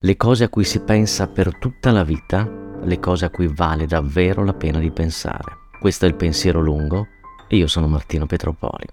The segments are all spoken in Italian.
Le cose a cui si pensa per tutta la vita, le cose a cui vale davvero la pena di pensare. Questo è il pensiero lungo e io sono Martino Petropoli.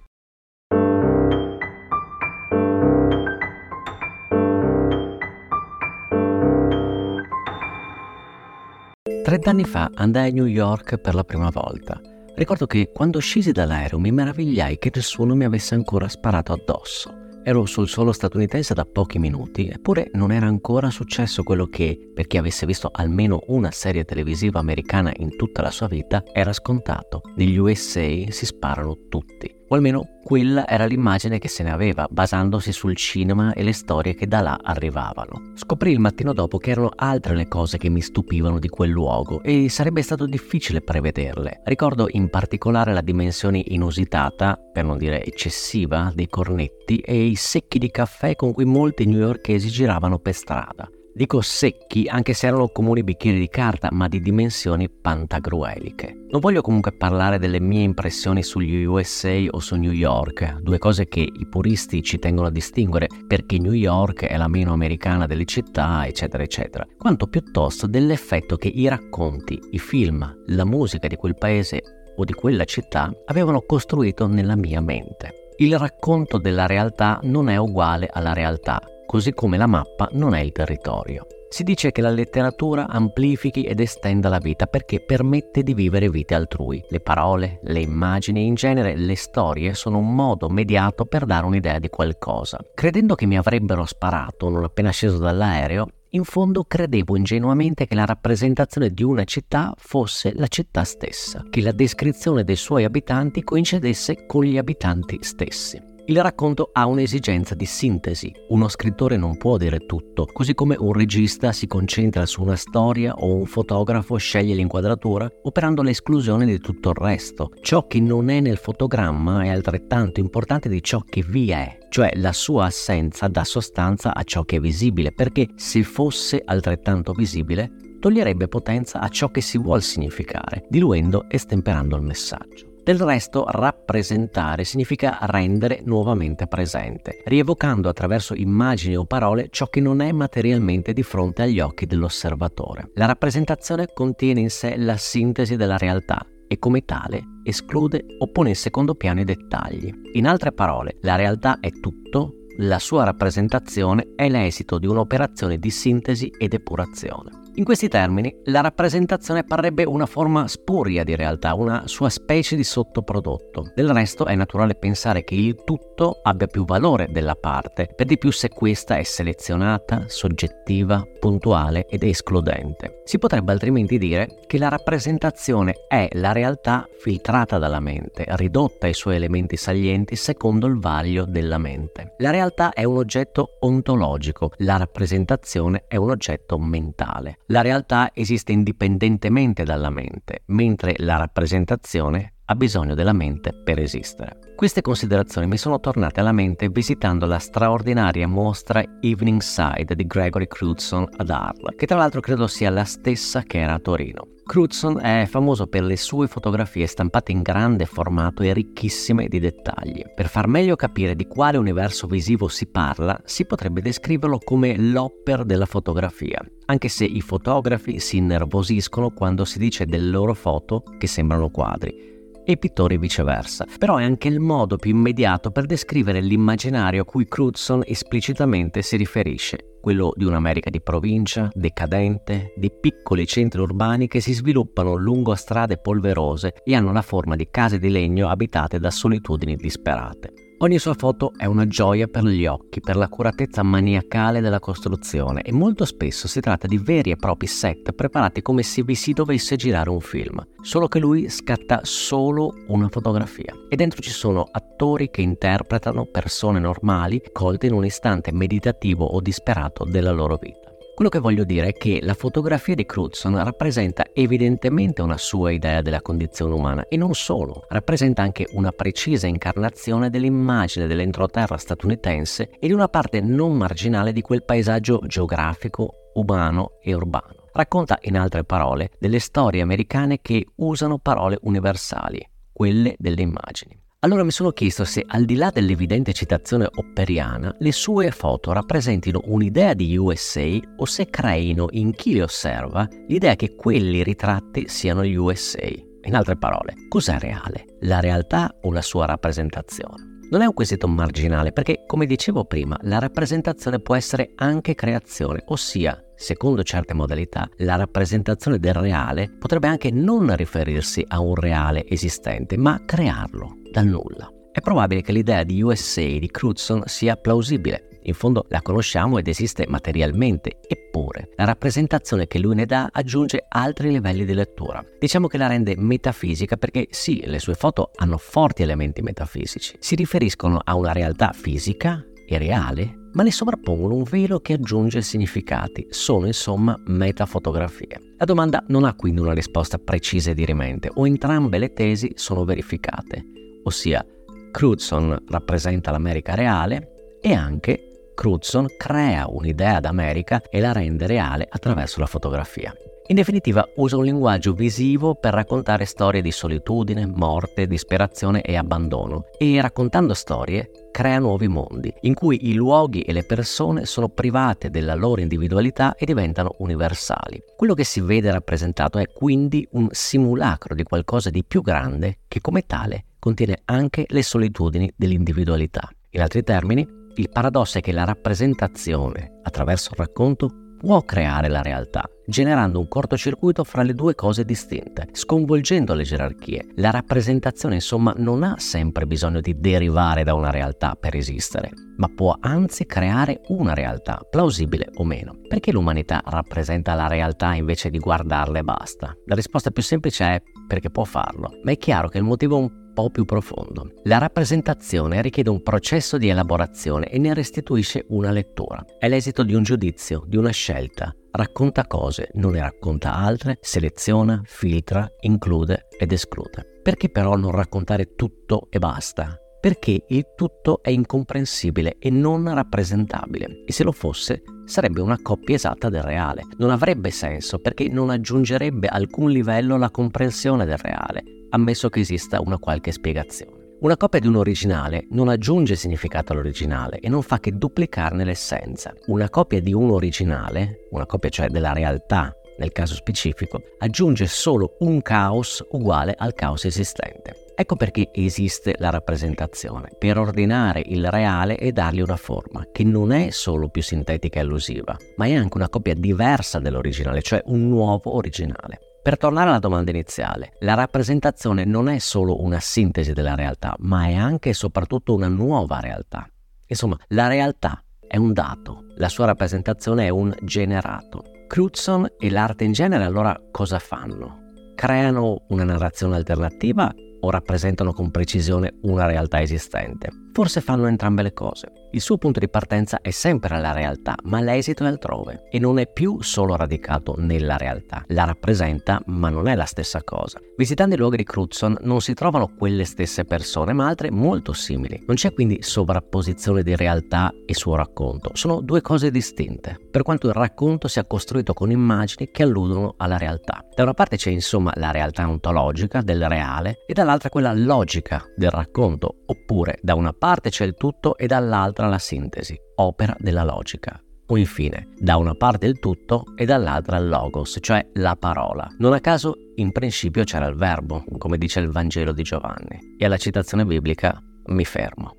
Trent'anni fa andai a New York per la prima volta. Ricordo che quando scesi dall'aereo mi meravigliai che nessuno mi avesse ancora sparato addosso. Ero sul suolo statunitense da pochi minuti, eppure non era ancora successo quello che, per chi avesse visto almeno una serie televisiva americana in tutta la sua vita, era scontato. Negli USA si sparano tutti o almeno quella era l'immagine che se ne aveva, basandosi sul cinema e le storie che da là arrivavano. Scoprì il mattino dopo che erano altre le cose che mi stupivano di quel luogo e sarebbe stato difficile prevederle. Ricordo in particolare la dimensione inusitata, per non dire eccessiva, dei cornetti e i secchi di caffè con cui molti newyorkesi giravano per strada. Dico secchi anche se erano comuni bicchieri di carta, ma di dimensioni pantagrueliche. Non voglio comunque parlare delle mie impressioni sugli USA o su New York, due cose che i puristi ci tengono a distinguere perché New York è la meno americana delle città, eccetera, eccetera, quanto piuttosto dell'effetto che i racconti, i film, la musica di quel paese o di quella città avevano costruito nella mia mente. Il racconto della realtà non è uguale alla realtà, così come la mappa non è il territorio. Si dice che la letteratura amplifichi ed estenda la vita perché permette di vivere vite altrui. Le parole, le immagini e in genere le storie sono un modo mediato per dare un'idea di qualcosa. Credendo che mi avrebbero sparato non appena sceso dall'aereo, in fondo credevo ingenuamente che la rappresentazione di una città fosse la città stessa, che la descrizione dei suoi abitanti coincidesse con gli abitanti stessi. Il racconto ha un'esigenza di sintesi. Uno scrittore non può dire tutto, così come un regista si concentra su una storia o un fotografo sceglie l'inquadratura, operando l'esclusione di tutto il resto. Ciò che non è nel fotogramma è altrettanto importante di ciò che vi è, cioè la sua assenza dà sostanza a ciò che è visibile, perché se fosse altrettanto visibile, toglierebbe potenza a ciò che si vuol significare, diluendo e stemperando il messaggio. Del resto, rappresentare significa rendere nuovamente presente, rievocando attraverso immagini o parole ciò che non è materialmente di fronte agli occhi dell'osservatore. La rappresentazione contiene in sé la sintesi della realtà e come tale esclude o pone in secondo piano i dettagli. In altre parole, la realtà è tutto, la sua rappresentazione è l'esito di un'operazione di sintesi ed epurazione. In questi termini, la rappresentazione parrebbe una forma spuria di realtà, una sua specie di sottoprodotto. Del resto è naturale pensare che il tutto abbia più valore della parte, per di più se questa è selezionata, soggettiva, puntuale ed escludente. Si potrebbe altrimenti dire che la rappresentazione è la realtà filtrata dalla mente, ridotta ai suoi elementi salienti secondo il vaglio della mente. La realtà è un oggetto ontologico, la rappresentazione è un oggetto mentale. La realtà esiste indipendentemente dalla mente, mentre la rappresentazione ha bisogno della mente per esistere. Queste considerazioni mi sono tornate alla mente visitando la straordinaria mostra Evening Side di Gregory Crutzen ad Arles, che tra l'altro credo sia la stessa che era a Torino. Crutzen è famoso per le sue fotografie stampate in grande formato e ricchissime di dettagli. Per far meglio capire di quale universo visivo si parla, si potrebbe descriverlo come l'opera della fotografia, anche se i fotografi si innervosiscono quando si dice delle loro foto che sembrano quadri e pittori viceversa. Però è anche il modo più immediato per descrivere l'immaginario a cui Crutzen esplicitamente si riferisce quello di un'America di provincia, decadente, di piccoli centri urbani che si sviluppano lungo strade polverose e hanno la forma di case di legno abitate da solitudini disperate. Ogni sua foto è una gioia per gli occhi, per l'accuratezza maniacale della costruzione e molto spesso si tratta di veri e propri set preparati come se vi si dovesse girare un film, solo che lui scatta solo una fotografia e dentro ci sono attori che interpretano persone normali colte in un istante meditativo o disperato della loro vita. Quello che voglio dire è che la fotografia di Crutzen rappresenta evidentemente una sua idea della condizione umana e non solo, rappresenta anche una precisa incarnazione dell'immagine dell'entroterra statunitense e di una parte non marginale di quel paesaggio geografico, umano e urbano. Racconta in altre parole delle storie americane che usano parole universali, quelle delle immagini. Allora mi sono chiesto se al di là dell'evidente citazione opperiana, le sue foto rappresentino un'idea di USA o se creino in chi le osserva l'idea che quelli ritratti siano gli USA. In altre parole, cos'è reale? La realtà o la sua rappresentazione? Non è un quesito marginale perché, come dicevo prima, la rappresentazione può essere anche creazione, ossia, secondo certe modalità, la rappresentazione del reale potrebbe anche non riferirsi a un reale esistente, ma crearlo dal nulla. È probabile che l'idea di USA di Crutzen sia plausibile, in fondo la conosciamo ed esiste materialmente, eppure la rappresentazione che lui ne dà aggiunge altri livelli di lettura. Diciamo che la rende metafisica perché sì, le sue foto hanno forti elementi metafisici. Si riferiscono a una realtà fisica e reale, ma ne sovrappongono un velo che aggiunge significati. Sono insomma metafotografie. La domanda non ha quindi una risposta precisa e dirimente, o entrambe le tesi sono verificate, ossia Crutzen rappresenta l'America reale e anche Crutzen crea un'idea d'America e la rende reale attraverso la fotografia. In definitiva usa un linguaggio visivo per raccontare storie di solitudine, morte, disperazione e abbandono e raccontando storie crea nuovi mondi in cui i luoghi e le persone sono private della loro individualità e diventano universali. Quello che si vede rappresentato è quindi un simulacro di qualcosa di più grande che come tale contiene anche le solitudini dell'individualità. In altri termini, il paradosso è che la rappresentazione attraverso il racconto può creare la realtà, generando un cortocircuito fra le due cose distinte, sconvolgendo le gerarchie. La rappresentazione, insomma, non ha sempre bisogno di derivare da una realtà per esistere, ma può anzi creare una realtà, plausibile o meno. Perché l'umanità rappresenta la realtà invece di guardarla e basta? La risposta più semplice è perché può farlo, ma è chiaro che il motivo un po' più profondo. La rappresentazione richiede un processo di elaborazione e ne restituisce una lettura. È l'esito di un giudizio, di una scelta. Racconta cose, non ne racconta altre, seleziona, filtra, include ed esclude. Perché però non raccontare tutto e basta? Perché il tutto è incomprensibile e non rappresentabile. E se lo fosse, sarebbe una coppia esatta del reale. Non avrebbe senso perché non aggiungerebbe alcun livello alla comprensione del reale ammesso che esista una qualche spiegazione. Una copia di un originale non aggiunge significato all'originale e non fa che duplicarne l'essenza. Una copia di un originale, una copia cioè della realtà nel caso specifico, aggiunge solo un caos uguale al caos esistente. Ecco perché esiste la rappresentazione, per ordinare il reale e dargli una forma, che non è solo più sintetica e allusiva, ma è anche una copia diversa dell'originale, cioè un nuovo originale. Per tornare alla domanda iniziale, la rappresentazione non è solo una sintesi della realtà, ma è anche e soprattutto una nuova realtà. Insomma, la realtà è un dato, la sua rappresentazione è un generato. Crutzen e l'arte in genere allora cosa fanno? Creano una narrazione alternativa o rappresentano con precisione una realtà esistente? Forse fanno entrambe le cose. Il suo punto di partenza è sempre la realtà, ma l'esito è altrove e non è più solo radicato nella realtà. La rappresenta, ma non è la stessa cosa. Visitando i luoghi di Crutzen non si trovano quelle stesse persone, ma altre molto simili. Non c'è quindi sovrapposizione di realtà e suo racconto, sono due cose distinte, per quanto il racconto sia costruito con immagini che alludono alla realtà. Da una parte c'è insomma la realtà ontologica del reale e dall'altra quella logica del racconto, oppure da una parte c'è il tutto e dall'altra la sintesi, opera della logica. O infine, da una parte il tutto e dall'altra il logos, cioè la parola. Non a caso in principio c'era il verbo, come dice il Vangelo di Giovanni, e alla citazione biblica mi fermo.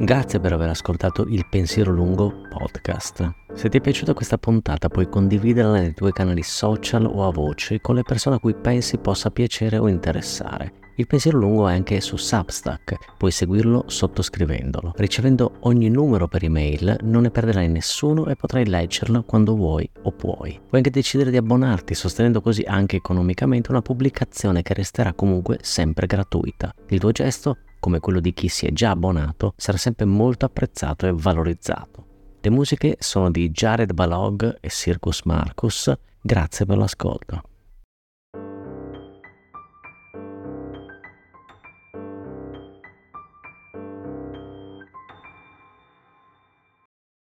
Grazie per aver ascoltato il Pensiero Lungo podcast. Se ti è piaciuta questa puntata puoi condividerla nei tuoi canali social o a voce con le persone a cui pensi possa piacere o interessare. Il pensiero lungo è anche su Substack, puoi seguirlo sottoscrivendolo. Ricevendo ogni numero per email non ne perderai nessuno e potrai leggerlo quando vuoi o puoi. Puoi anche decidere di abbonarti, sostenendo così anche economicamente una pubblicazione che resterà comunque sempre gratuita. Il tuo gesto, come quello di chi si è già abbonato, sarà sempre molto apprezzato e valorizzato. Le musiche sono di Jared Balog e Circus Marcus. Grazie per l'ascolto.